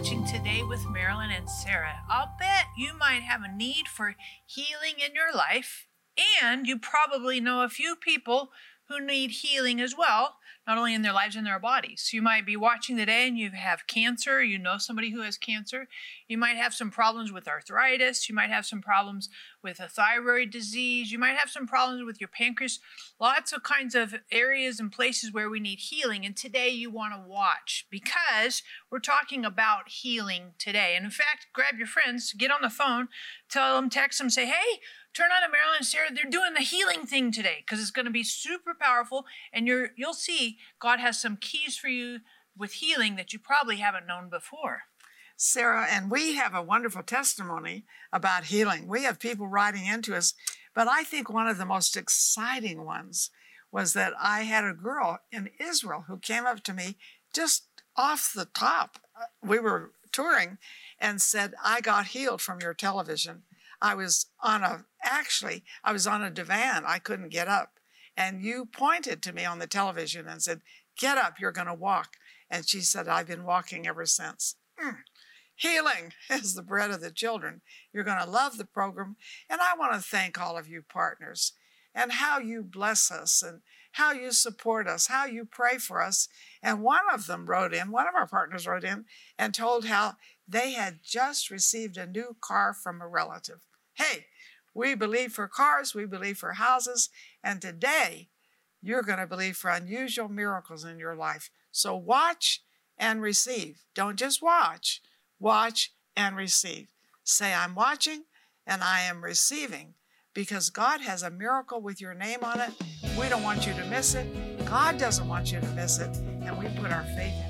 watching today with Marilyn and Sarah. I'll bet you might have a need for healing in your life, and you probably know a few people who need healing as well, not only in their lives and their bodies. You might be watching today and you have cancer, you know somebody who has cancer. You might have some problems with arthritis, you might have some problems with a thyroid disease, you might have some problems with your pancreas. Lots of kinds of areas and places where we need healing. And today you want to watch because we're talking about healing today. And in fact, grab your friends, get on the phone, tell them, text them, say, hey, turn on to Marilyn and Sarah. They're doing the healing thing today because it's going to be super powerful, and you're you'll see God has some keys for you with healing that you probably haven't known before. Sarah, and we have a wonderful testimony about healing. We have people writing into us, but I think one of the most exciting ones was that I had a girl in Israel who came up to me just off the top. Uh, we were touring and said, I got healed from your television. I was on a, actually, I was on a divan. I couldn't get up. And you pointed to me on the television and said, Get up, you're going to walk. And she said, I've been walking ever since. Mm. Healing is the bread of the children. You're going to love the program. And I want to thank all of you partners and how you bless us and how you support us, how you pray for us. And one of them wrote in, one of our partners wrote in and told how they had just received a new car from a relative. Hey, we believe for cars, we believe for houses, and today you're going to believe for unusual miracles in your life. So watch and receive. Don't just watch, watch and receive. Say, I'm watching and I am receiving because God has a miracle with your name on it. We don't want you to miss it. God doesn't want you to miss it. And we put our faith in.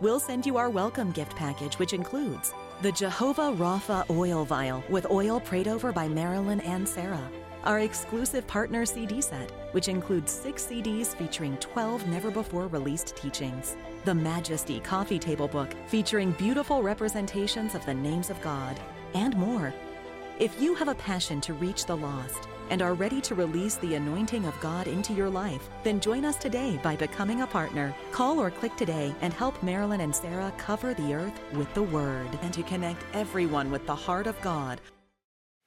we'll send you our welcome gift package, which includes the Jehovah Rapha oil vial with oil prayed over by Marilyn and Sarah. Our exclusive partner CD set, which includes six CDs featuring 12 never before released teachings. The Majesty Coffee Table Book, featuring beautiful representations of the names of God, and more. If you have a passion to reach the lost, and are ready to release the anointing of God into your life, then join us today by becoming a partner. Call or click today and help Marilyn and Sarah cover the earth with the Word and to connect everyone with the heart of God.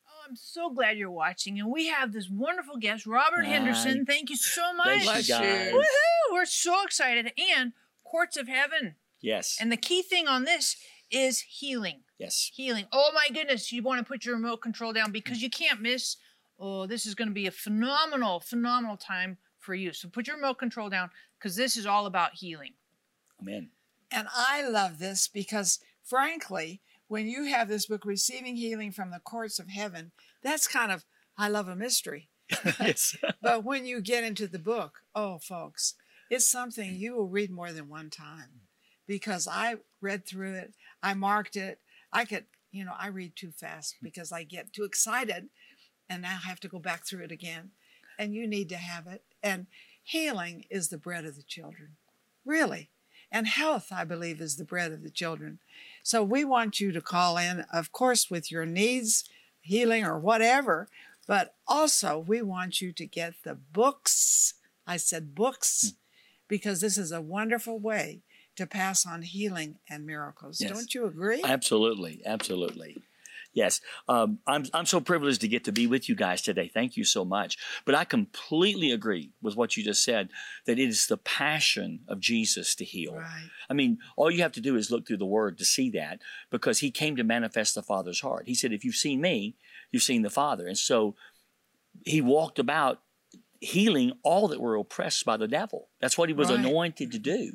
Oh, I'm so glad you're watching, and we have this wonderful guest, Robert Hi. Henderson. Thank you so much. Bless you guys. Woohoo! We're so excited. And Courts of Heaven. Yes. And the key thing on this is healing. yes. Healing. Oh my goodness, you want to put your remote control down because you can't miss. Oh, this is going to be a phenomenal, phenomenal time for you. So put your remote control down because this is all about healing. Amen. And I love this because, frankly, when you have this book, Receiving Healing from the Courts of Heaven, that's kind of, I love a mystery. yes. But when you get into the book, oh, folks, it's something you will read more than one time because I read through it, I marked it. I could, you know, I read too fast hmm. because I get too excited and now I have to go back through it again. And you need to have it. And healing is the bread of the children, really. And health, I believe, is the bread of the children. So we want you to call in, of course, with your needs, healing, or whatever, but also we want you to get the books. I said books hmm. because this is a wonderful way to pass on healing and miracles. Yes. Don't you agree? Absolutely. Absolutely. Yes. Um, I'm, I'm so privileged to get to be with you guys today. Thank you so much. But I completely agree with what you just said that it is the passion of Jesus to heal. Right. I mean, all you have to do is look through the Word to see that because He came to manifest the Father's heart. He said, If you've seen me, you've seen the Father. And so He walked about healing all that were oppressed by the devil. That's what He was Right. anointed to do.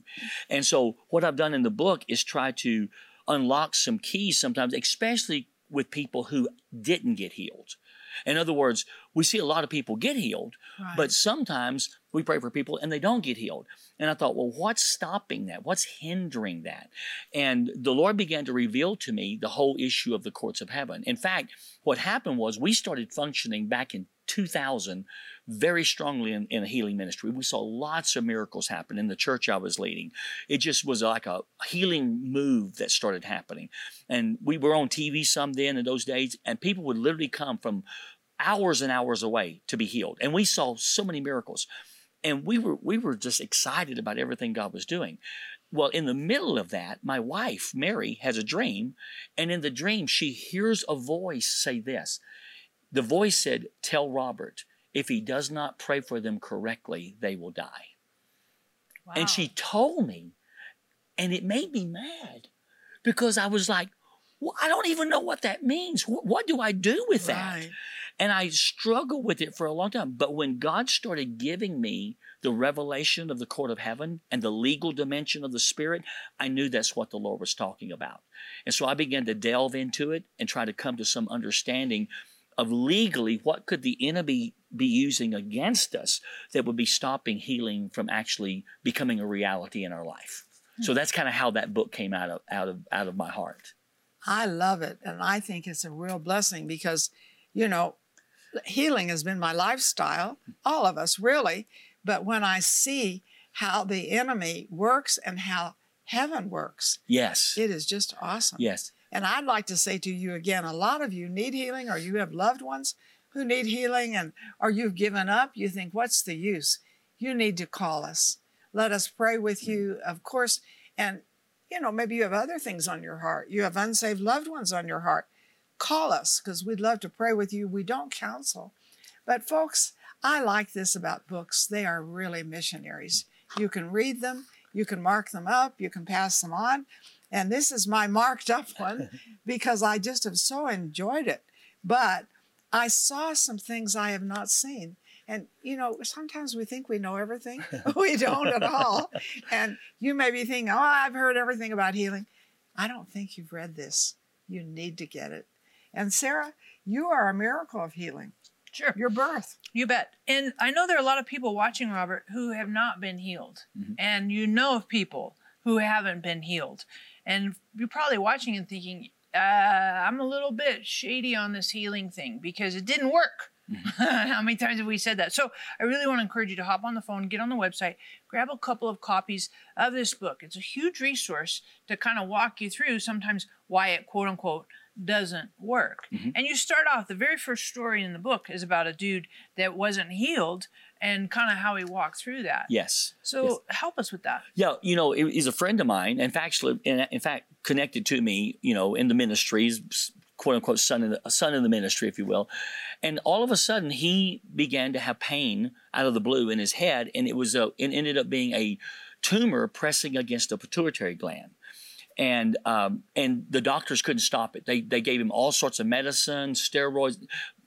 And so, what I've done in the book is try to unlock some keys sometimes, especially with people who didn't get healed. In other words, we see a lot of people get healed, Right. but sometimes we pray for people and they don't get healed. And I thought, well, what's stopping that? What's hindering that? And the Lord began to reveal to me the whole issue of the courts of heaven. In fact, what happened was we started functioning back in 2000 very strongly in, in a healing ministry. We saw lots of miracles happen in the church I was leading. It just was like a healing move that started happening. And we were on TV some then in those days, and people would literally come from hours and hours away to be healed. And we saw so many miracles. And we were we were just excited about everything God was doing. Well, in the middle of that, my wife, Mary, has a dream, and in the dream she hears a voice say this. The voice said, "Tell Robert, if he does not pray for them correctly, they will die." Wow. And she told me, and it made me mad because I was like, well, I don't even know what that means. What, what do I do with that? Right. And I struggled with it for a long time. But when God started giving me the revelation of the court of heaven and the legal dimension of the spirit, I knew that's what the Lord was talking about. And so I began to delve into it and try to come to some understanding of legally what could the enemy be using against us that would be stopping healing from actually becoming a reality in our life. So hmm. that's kind of how that book came out of out of out of my heart. I love it. And I think it's a real blessing because, you know, healing has been my lifestyle, all of us really. But when I see how the enemy works and how heaven works, Yes. it is just awesome. Yes. And I'd like to say to you again, a lot of you need healing or you have loved ones who need healing and or you've given up, you think what's the use? You need to call us. Let us pray with mm. you, of course, and you know, maybe you have other things on your heart. You have unsaved loved ones on your heart. Call us because we'd love to pray with you. We don't counsel. But folks, I like this about books. They are really missionaries. You can read them, you can mark them up, you can pass them on. And this is my marked up one because I just have so enjoyed it. But I saw some things I have not seen. And, you know, sometimes we think we know everything. we don't at all. And you may be thinking, oh, I've heard everything about healing. I don't think you've read this. You need to get it. And Sarah, you are a miracle of healing. Sure. Your birth. You bet. And I know there are a lot of people watching, Robert, who have not been healed. Mm-hmm. And you know of people who haven't been healed. And you're probably watching and thinking, uh, I'm a little bit shady on this healing thing because it didn't work. How many times have we said that? So I really want to encourage you to hop on the phone, get on the website, grab a couple of copies of this book. It's a huge resource to kind of walk you through sometimes why it quote unquote doesn't work. Mm-hmm. And you start off, the very first story in the book is about a dude that wasn't healed and kind of how he walked through that. Yes. So Yes. help us with that. Yeah, you know, he's a friend of mine, in fact, actually, in, fact, connected to me, you know, in the ministries, quote unquote, son in the a son in the ministry, if you will. And all of a sudden, he began to have pain out of the blue in his head, and it was a, it ended up being a tumor pressing against the pituitary gland. And um, and the doctors couldn't stop it. They they gave him all sorts of medicine, steroids,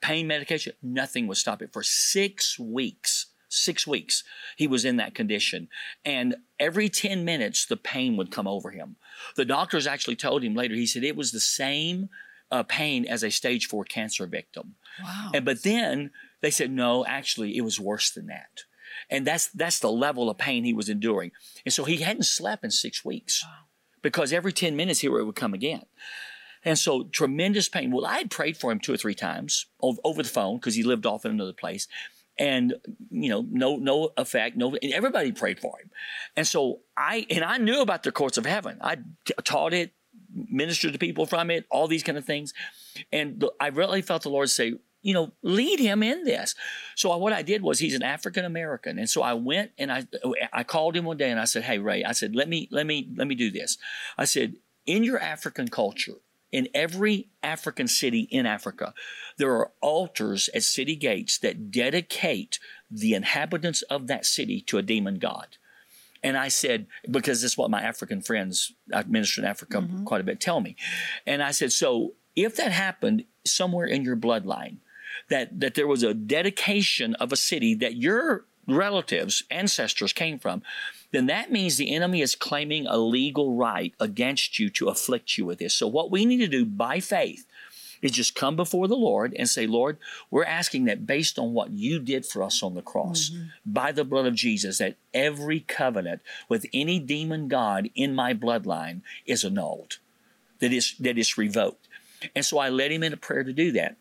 pain medication. Nothing would stop it for six weeks. Six weeks he was in that condition, and every ten minutes the pain would come over him. The doctors actually told him later. He said it was the same uh, pain as a stage four cancer victim. Wow. And but then they said no, actually it was worse than that. And that's that's the level of pain he was enduring. And so he hadn't slept in six weeks because every 10 minutes here it would come again. And so tremendous pain. Well, I had prayed for him two or three times over, the phone because he lived off in another place. And you know, no, no effect. No, and everybody prayed for him. And so I, and I knew about the courts of heaven. I t- taught it, ministered to people from it, all these kind of things. And I really felt the Lord say, you know, lead him in this. So what I did was he's an African American, and so I went and I I called him one day and I said, hey Ray, I said let me let me let me do this. I said in your African culture. In every African city in Africa, there are altars at city gates that dedicate the inhabitants of that city to a demon god. And I said, because this is what my African friends, I minister in Africa mm-hmm. quite a bit, tell me. And I said, so if that happened somewhere in your bloodline, that, that there was a dedication of a city that your relatives, ancestors came from, then that means the enemy is claiming a legal right against you to afflict you with this. So what we need to do by faith is just come before the Lord and say, Lord, we're asking that based on what you did for us on the cross, mm-hmm. by the blood of Jesus, that every covenant with any demon god in my bloodline is annulled, that is that is revoked. And so I led him in a prayer to do that.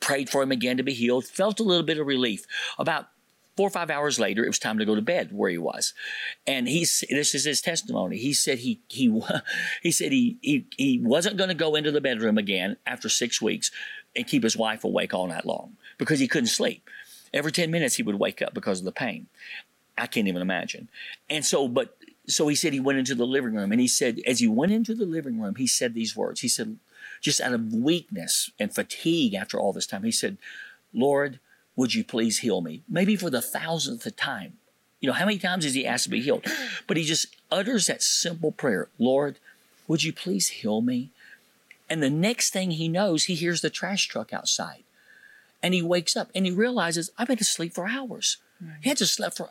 Prayed for him again to be healed, felt a little bit of relief. About four or five hours later, it was time to go to bed where he was. And he's, this is his testimony. He said he, he, he said he, he, he wasn't going to go into the bedroom again after six weeks and keep his wife awake all night long because he couldn't sleep. Every 10 minutes he would wake up because of the pain. I can't even imagine. And so, but, so he said he went into the living room and he said, as he went into the living room, he said these words. He said, just out of weakness and fatigue after all this time, he said, Lord, would you please heal me? Maybe for the thousandth time. You know, how many times has he asked to be healed? But he just utters that simple prayer Lord, would you please heal me? And the next thing he knows, he hears the trash truck outside. And he wakes up and he realizes, I've been asleep for hours. Mm-hmm. He had to sleep for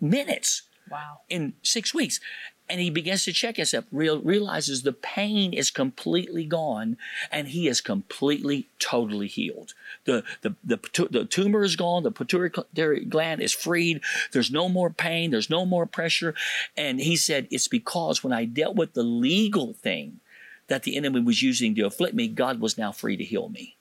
minutes. Wow. In six weeks and he begins to check himself, real, realizes the pain is completely gone, and he is completely, totally healed. The, the, the, the tumor is gone, the pituitary gland is freed, there's no more pain, there's no more pressure. And he said, It's because when I dealt with the legal thing that the enemy was using to afflict me, God was now free to heal me.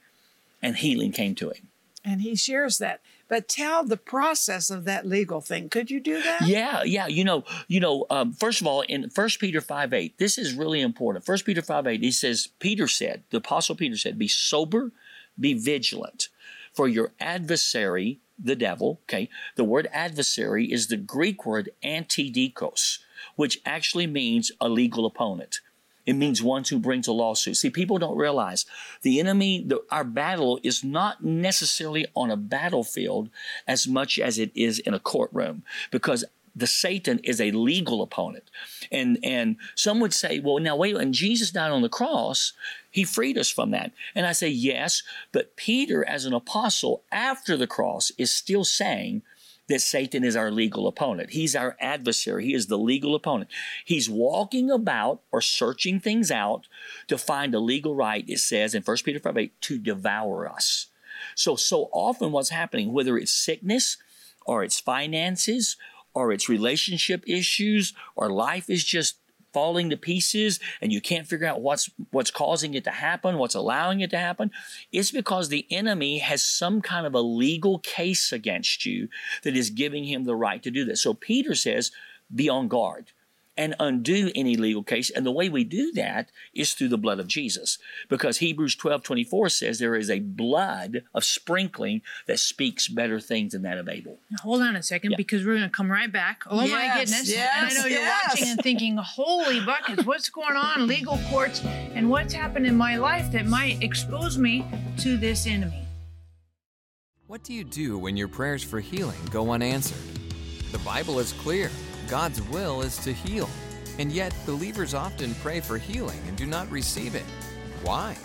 And healing came to him. And he shares that but tell the process of that legal thing. Could you do that? Yeah, yeah. You know, you know. Um, first of all, in First Peter five eight, this is really important. First Peter five eight, he says, Peter said, the apostle Peter said, "Be sober, be vigilant, for your adversary, the devil." Okay, the word adversary is the Greek word antidikos, which actually means a legal opponent. It means ones who brings a lawsuit. See, people don't realize the enemy, the, our battle is not necessarily on a battlefield as much as it is in a courtroom because the Satan is a legal opponent. And and some would say, well, now wait, when Jesus died on the cross, he freed us from that. And I say, yes, but Peter, as an apostle after the cross, is still saying that Satan is our legal opponent. He's our adversary. He is the legal opponent. He's walking about or searching things out to find a legal right, it says in 1 Peter 5 8, to devour us. So, so often what's happening, whether it's sickness or it's finances or it's relationship issues or life is just falling to pieces and you can't figure out what's what's causing it to happen, what's allowing it to happen, it's because the enemy has some kind of a legal case against you that is giving him the right to do this. So Peter says, be on guard and undo any legal case. And the way we do that is through the blood of Jesus. Because Hebrews 12 24 says there is a blood of sprinkling that speaks better things than that of Abel. Now, hold on a second, yeah. because we're going to come right back. Oh yes, my goodness. Yes, I know you're yes. watching and thinking, holy buckets, what's going on? Legal courts, and what's happened in my life that might expose me to this enemy. What do you do when your prayers for healing go unanswered? The Bible is clear. God's will is to heal. And yet, believers often pray for healing and do not receive it. Why?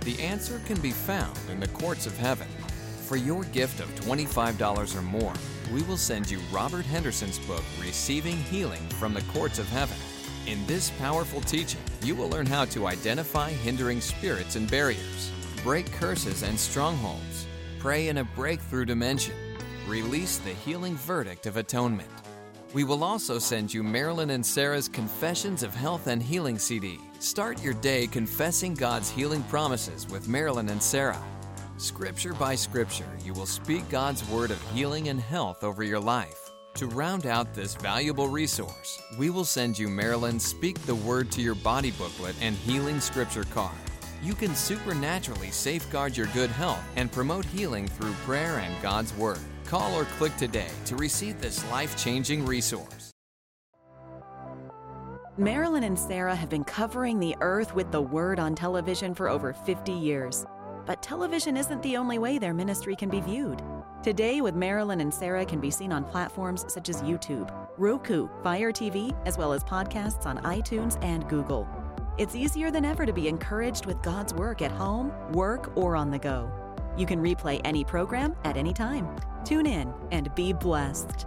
The answer can be found in the courts of heaven. For your gift of $25 or more, we will send you Robert Henderson's book, Receiving Healing from the Courts of Heaven. In this powerful teaching, you will learn how to identify hindering spirits and barriers, break curses and strongholds, pray in a breakthrough dimension, release the healing verdict of atonement we will also send you Marilyn and Sarah's Confessions of Health and Healing CD. Start your day confessing God's healing promises with Marilyn and Sarah. Scripture by scripture, you will speak God's word of healing and health over your life. To round out this valuable resource, we will send you Marilyn's Speak the Word to Your Body booklet and Healing Scripture card. You can supernaturally safeguard your good health and promote healing through prayer and God's Word. Call or click today to receive this life changing resource. Marilyn and Sarah have been covering the earth with the Word on television for over 50 years. But television isn't the only way their ministry can be viewed. Today with Marilyn and Sarah can be seen on platforms such as YouTube, Roku, Fire TV, as well as podcasts on iTunes and Google. It's easier than ever to be encouraged with God's work at home, work, or on the go. You can replay any program at any time. Tune in and be blessed.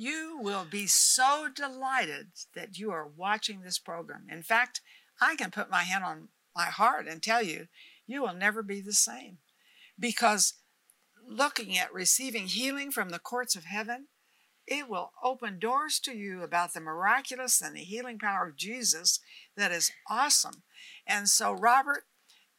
You will be so delighted that you are watching this program. In fact, I can put my hand on my heart and tell you, you will never be the same. Because looking at receiving healing from the courts of heaven, it will open doors to you about the miraculous and the healing power of Jesus that is awesome. And so, Robert,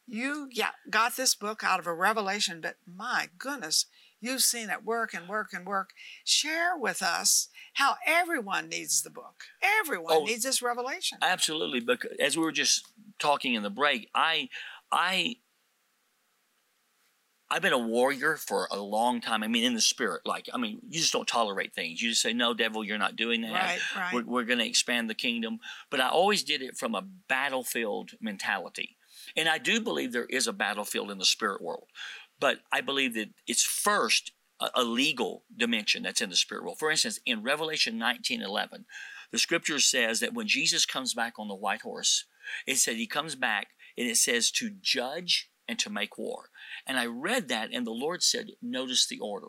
you got this book out of a revelation, but my goodness, You've seen it work and work and work. Share with us how everyone needs the book. Everyone oh, needs this revelation. Absolutely. Because as we were just talking in the break, I, I, I've been a warrior for a long time. I mean, in the spirit, like, I mean, you just don't tolerate things. You just say, no, devil, you're not doing that. Right, right. We're, we're going to expand the kingdom. But I always did it from a battlefield mentality. And I do believe there is a battlefield in the spirit world. But I believe that it's first a, a legal dimension that's in the spirit world. For instance, in Revelation 19 11, the scripture says that when Jesus comes back on the white horse, it said he comes back and it says to judge and to make war. And I read that, and the Lord said, Notice the order.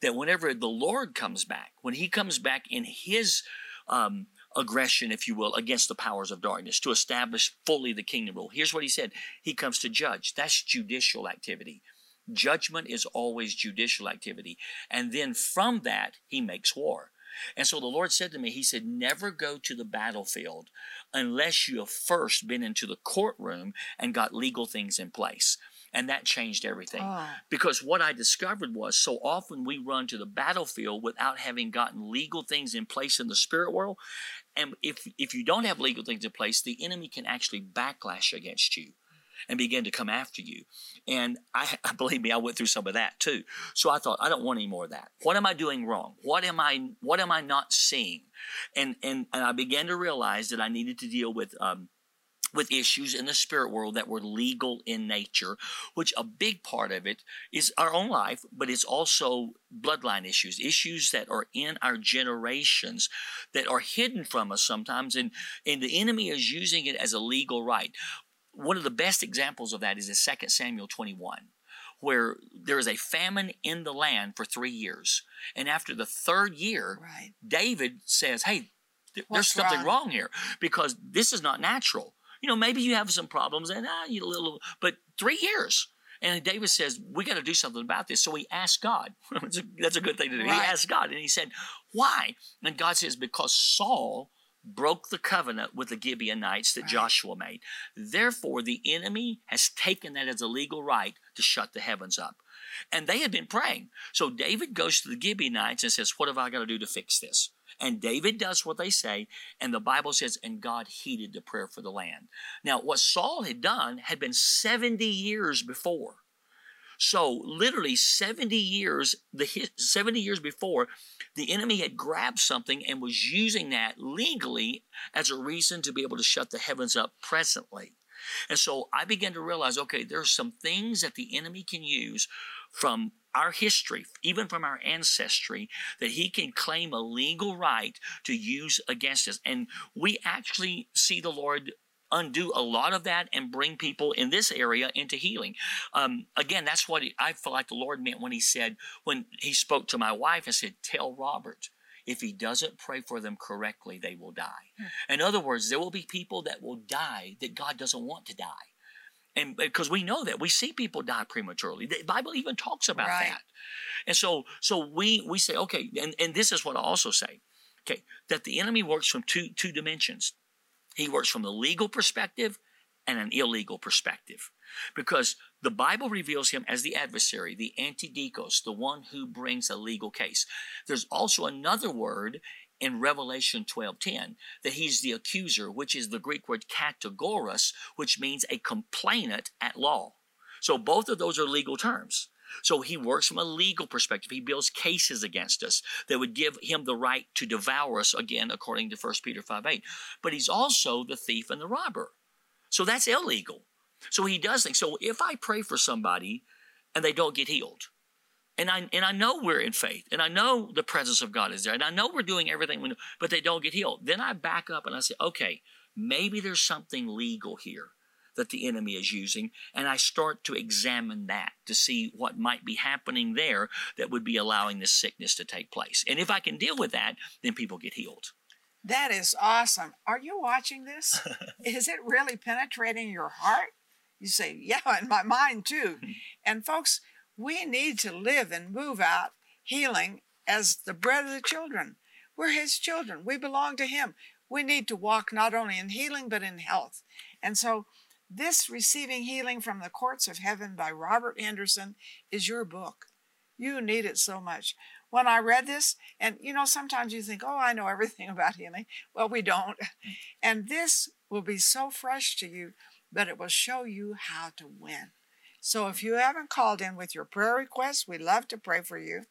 That whenever the Lord comes back, when he comes back in his um, aggression, if you will, against the powers of darkness to establish fully the kingdom rule. Here's what he said He comes to judge. That's judicial activity. Judgment is always judicial activity. And then from that, he makes war. And so the Lord said to me, He said, never go to the battlefield unless you have first been into the courtroom and got legal things in place. And that changed everything. Oh. Because what I discovered was so often we run to the battlefield without having gotten legal things in place in the spirit world. And if, if you don't have legal things in place, the enemy can actually backlash against you and begin to come after you. And I, believe me, I went through some of that too. So I thought, I don't want any more of that. What am I doing wrong? What am I, what am I not seeing? And, and, and I began to realize that I needed to deal with, um, with issues in the spirit world that were legal in nature, which a big part of it is our own life, but it's also bloodline issues, issues that are in our generations that are hidden from us sometimes, and, and the enemy is using it as a legal right one of the best examples of that is in 2 Samuel 21, where there is a famine in the land for three years. And after the third year, right. David says, Hey, th- there's something wrong? wrong here because this is not natural. You know, maybe you have some problems and ah, you a little, but three years. And David says, We got to do something about this. So he asked God. that's, a, good thing to do. Right. He asked God and he said, Why? And God says, Because Saul broke the covenant with the Gibeonites that right. Joshua made. Therefore, the enemy has taken that as a legal right to shut the heavens up. And they had been praying. So David goes to the Gibeonites and says, What have I got to do to fix this? And David does what they say, and the Bible says, and God heeded the prayer for the land. Now, what Saul had done had been 70 years before. So literally 70 years, the 70 years before, the enemy had grabbed something and was using that legally as a reason to be able to shut the heavens up presently. And so I began to realize, okay, there are some things that the enemy can use from our history, even from our ancestry, that he can claim a legal right to use against us. And we actually see the Lord undo a lot of that and bring people in this area into healing. Um, again, that's what he, I feel like the Lord meant when He said, when He spoke to my wife and said, Tell Robert, if he doesn't pray for them correctly, they will die. Hmm. In other words, there will be people that will die that God doesn't want to die. And because we know that we see people die prematurely. The Bible even talks about right. that. And so so we we say, okay, and, and this is what I also say. Okay, that the enemy works from two two dimensions. He works from the legal perspective and an illegal perspective because the Bible reveals him as the adversary, the antidikos, the one who brings a legal case. There's also another word in Revelation 12:10 that he's the accuser, which is the Greek word kategoros, which means a complainant at law. So both of those are legal terms. So he works from a legal perspective. He builds cases against us that would give him the right to devour us again, according to 1 Peter 5 8. But he's also the thief and the robber. So that's illegal. So he does things. So if I pray for somebody and they don't get healed, and I and I know we're in faith, and I know the presence of God is there, and I know we're doing everything we know, but they don't get healed. Then I back up and I say, okay, maybe there's something legal here that the enemy is using, and I start to examine that to see what might be happening there that would be allowing this sickness to take place. And if I can deal with that, then people get healed. That is awesome. Are you watching this? is it really penetrating your heart? You say, Yeah, in my mind too. Mm-hmm. and folks, we need to live and move out healing as the bread of the children. We're his children. We belong to him. We need to walk not only in healing, but in health. And so, this Receiving Healing from the Courts of Heaven by Robert Henderson is your book. You need it so much. When I read this, and you know, sometimes you think, oh, I know everything about healing. Well, we don't. Mm. And this will be so fresh to you, but it will show you how to win. So if you haven't called in with your prayer requests, we love to pray for you.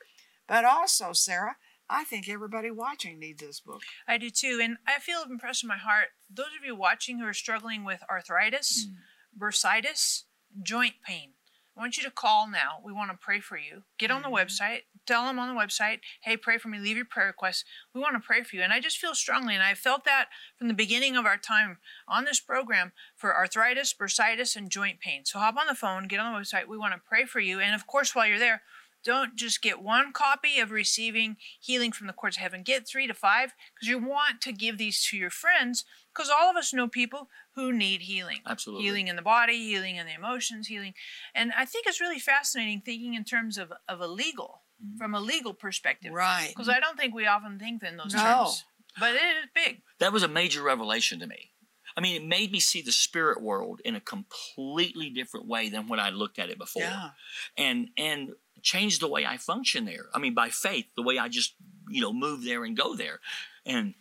But also, Sarah, I think everybody watching needs this book. I do too. And I feel impressed in my heart. Those of you watching who are struggling with arthritis, mm. bursitis, joint pain, I want you to call now. We want to pray for you. Get on the mm-hmm. website. Tell them on the website, hey, pray for me. Leave your prayer requests. We want to pray for you. And I just feel strongly, and I felt that from the beginning of our time on this program for arthritis, bursitis, and joint pain. So hop on the phone, get on the website. We want to pray for you. And of course, while you're there, don't just get one copy of Receiving Healing from the Courts of Heaven. Get three to five because you want to give these to your friends because all of us know people who need healing. Absolutely. Healing in the body, healing in the emotions, healing. And I think it's really fascinating thinking in terms of, of a legal, mm-hmm. from a legal perspective. Right. Because I don't think we often think in those no. terms. But it is big. That was a major revelation to me. I mean, it made me see the spirit world in a completely different way than when I looked at it before. Yeah. And and changed the way I function there. I mean, by faith, the way I just, you know, move there and go there. And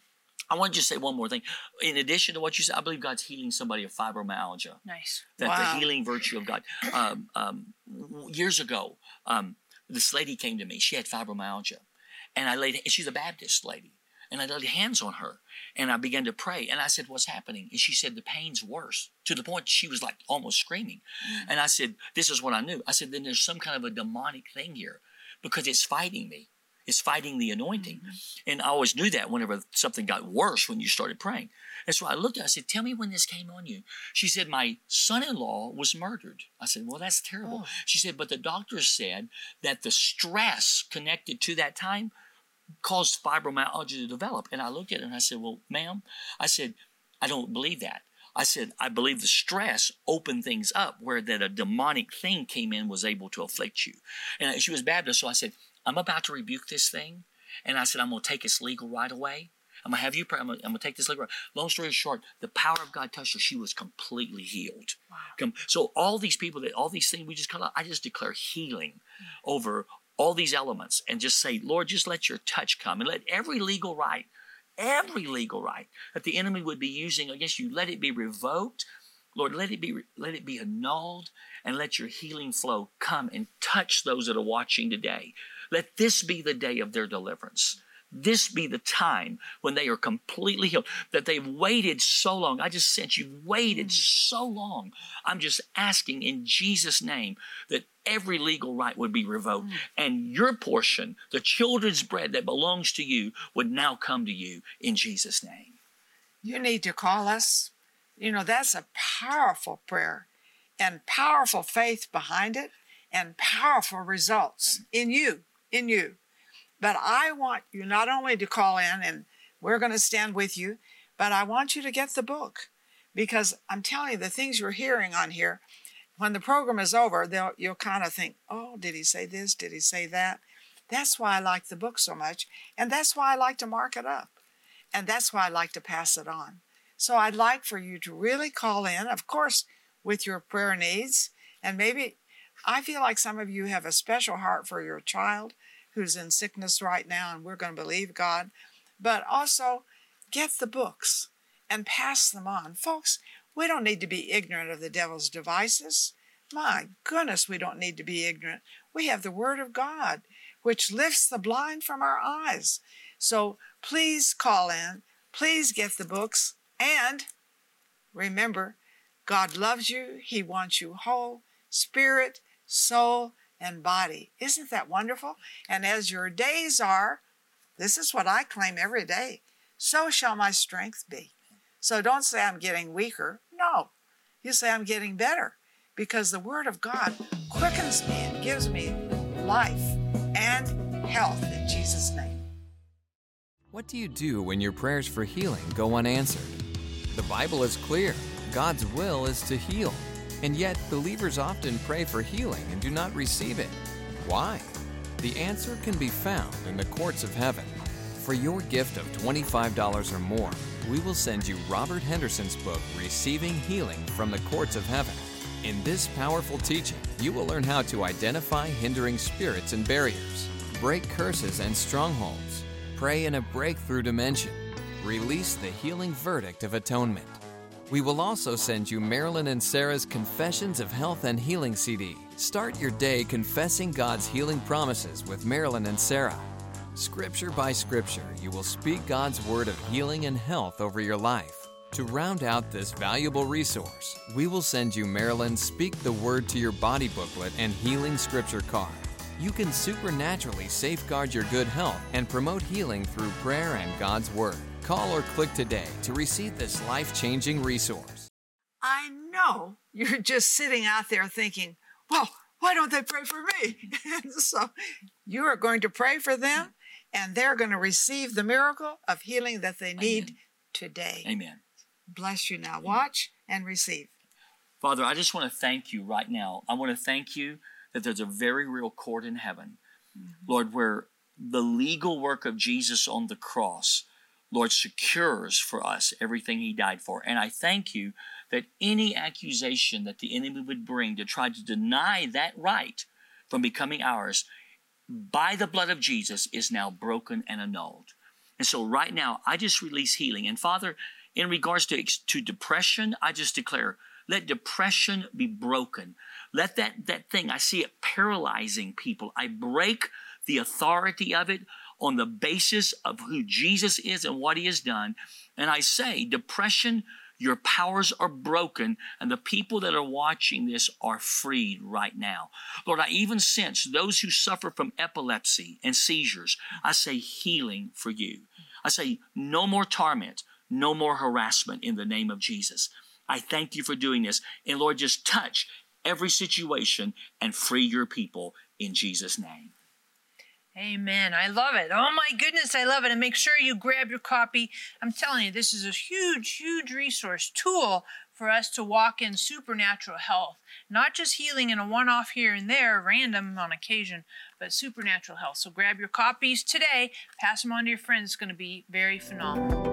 I want to just say one more thing. In addition to what you said, I believe God's healing somebody of fibromyalgia. Nice. That wow. the healing virtue of God. Um, um, years ago, um, this lady came to me. She had fibromyalgia. And I laid, she's a Baptist lady. And I laid hands on her and I began to pray. And I said, What's happening? And she said, The pain's worse to the point she was like almost screaming. Mm-hmm. And I said, This is what I knew. I said, Then there's some kind of a demonic thing here because it's fighting me. It's fighting the anointing. Mm-hmm. And I always knew that whenever something got worse when you started praying. And so I looked at her, I said, Tell me when this came on you. She said, My son in law was murdered. I said, Well, that's terrible. Oh. She said, But the doctors said that the stress connected to that time caused fibromyalgia to develop. And I looked at her and I said, Well, ma'am, I said, I don't believe that. I said, I believe the stress opened things up where that a demonic thing came in was able to afflict you. And she was Baptist, so I said, I'm about to rebuke this thing. And I said, I'm going to take its legal right away. I'm gonna have you pray. I'm gonna, I'm gonna take this legal. Right. Long story short, the power of God touched her. She was completely healed. Wow. So all these people that all these things we just call out, I just declare healing mm. over all these elements and just say, Lord, just let your touch come and let every legal right, every legal right that the enemy would be using against you, let it be revoked. Lord, let it be let it be annulled and let your healing flow come and touch those that are watching today. Let this be the day of their deliverance this be the time when they are completely healed, that they've waited so long. I just sense you've waited mm. so long. I'm just asking in Jesus' name that every legal right would be revoked mm. and your portion, the children's bread that belongs to you, would now come to you in Jesus' name. You need to call us. You know, that's a powerful prayer and powerful faith behind it and powerful results in you, in you. But I want you not only to call in and we're going to stand with you, but I want you to get the book because I'm telling you, the things you're hearing on here, when the program is over, they'll, you'll kind of think, oh, did he say this? Did he say that? That's why I like the book so much. And that's why I like to mark it up. And that's why I like to pass it on. So I'd like for you to really call in, of course, with your prayer needs. And maybe I feel like some of you have a special heart for your child who's in sickness right now, and we're going to believe God. But also, get the books and pass them on. Folks, we don't need to be ignorant of the devil's devices. My goodness, we don't need to be ignorant. We have the Word of God, which lifts the blind from our eyes. So please call in, please get the books, and remember, God loves you. He wants you whole, spirit, soul, and body. Isn't that wonderful? And as your days are, this is what I claim every day, so shall my strength be. So don't say I'm getting weaker. No, you say I'm getting better because the Word of God quickens me and gives me life and health in Jesus' name. What do you do when your prayers for healing go unanswered? The Bible is clear God's will is to heal. And yet, believers often pray for healing and do not receive it. Why? The answer can be found in the courts of heaven. For your gift of $25 or more, we will send you Robert Henderson's book, Receiving Healing from the Courts of Heaven. In this powerful teaching, you will learn how to identify hindering spirits and barriers, break curses and strongholds, pray in a breakthrough dimension, release the healing verdict of atonement. We will also send you Marilyn and Sarah's Confessions of Health and Healing CD. Start your day confessing God's healing promises with Marilyn and Sarah. Scripture by scripture, you will speak God's word of healing and health over your life. To round out this valuable resource, we will send you Marilyn's Speak the Word to Your Body booklet and Healing Scripture card. You can supernaturally safeguard your good health and promote healing through prayer and God's Word. Call or click today to receive this life changing resource. I know you're just sitting out there thinking, well, why don't they pray for me? so you are going to pray for them, and they're going to receive the miracle of healing that they need Amen. today. Amen. Bless you now. Watch and receive. Father, I just want to thank you right now. I want to thank you that there's a very real court in heaven, mm-hmm. Lord, where the legal work of Jesus on the cross, Lord, secures for us everything he died for. And I thank you that any accusation that the enemy would bring to try to deny that right from becoming ours by the blood of Jesus is now broken and annulled. And so right now, I just release healing. And Father, in regards to, to depression, I just declare, let depression be broken. Let that, that thing, I see it paralyzing people. I break the authority of it on the basis of who Jesus is and what he has done. And I say, depression, your powers are broken, and the people that are watching this are freed right now. Lord, I even sense those who suffer from epilepsy and seizures. I say healing for you. I say no more torment, no more harassment in the name of Jesus. I thank you for doing this. And Lord, just touch every situation and free your people in Jesus' name. Amen. I love it. Oh my goodness, I love it. And make sure you grab your copy. I'm telling you, this is a huge, huge resource tool for us to walk in supernatural health. Not just healing in a one off here and there, random on occasion, but supernatural health. So grab your copies today, pass them on to your friends. It's going to be very phenomenal.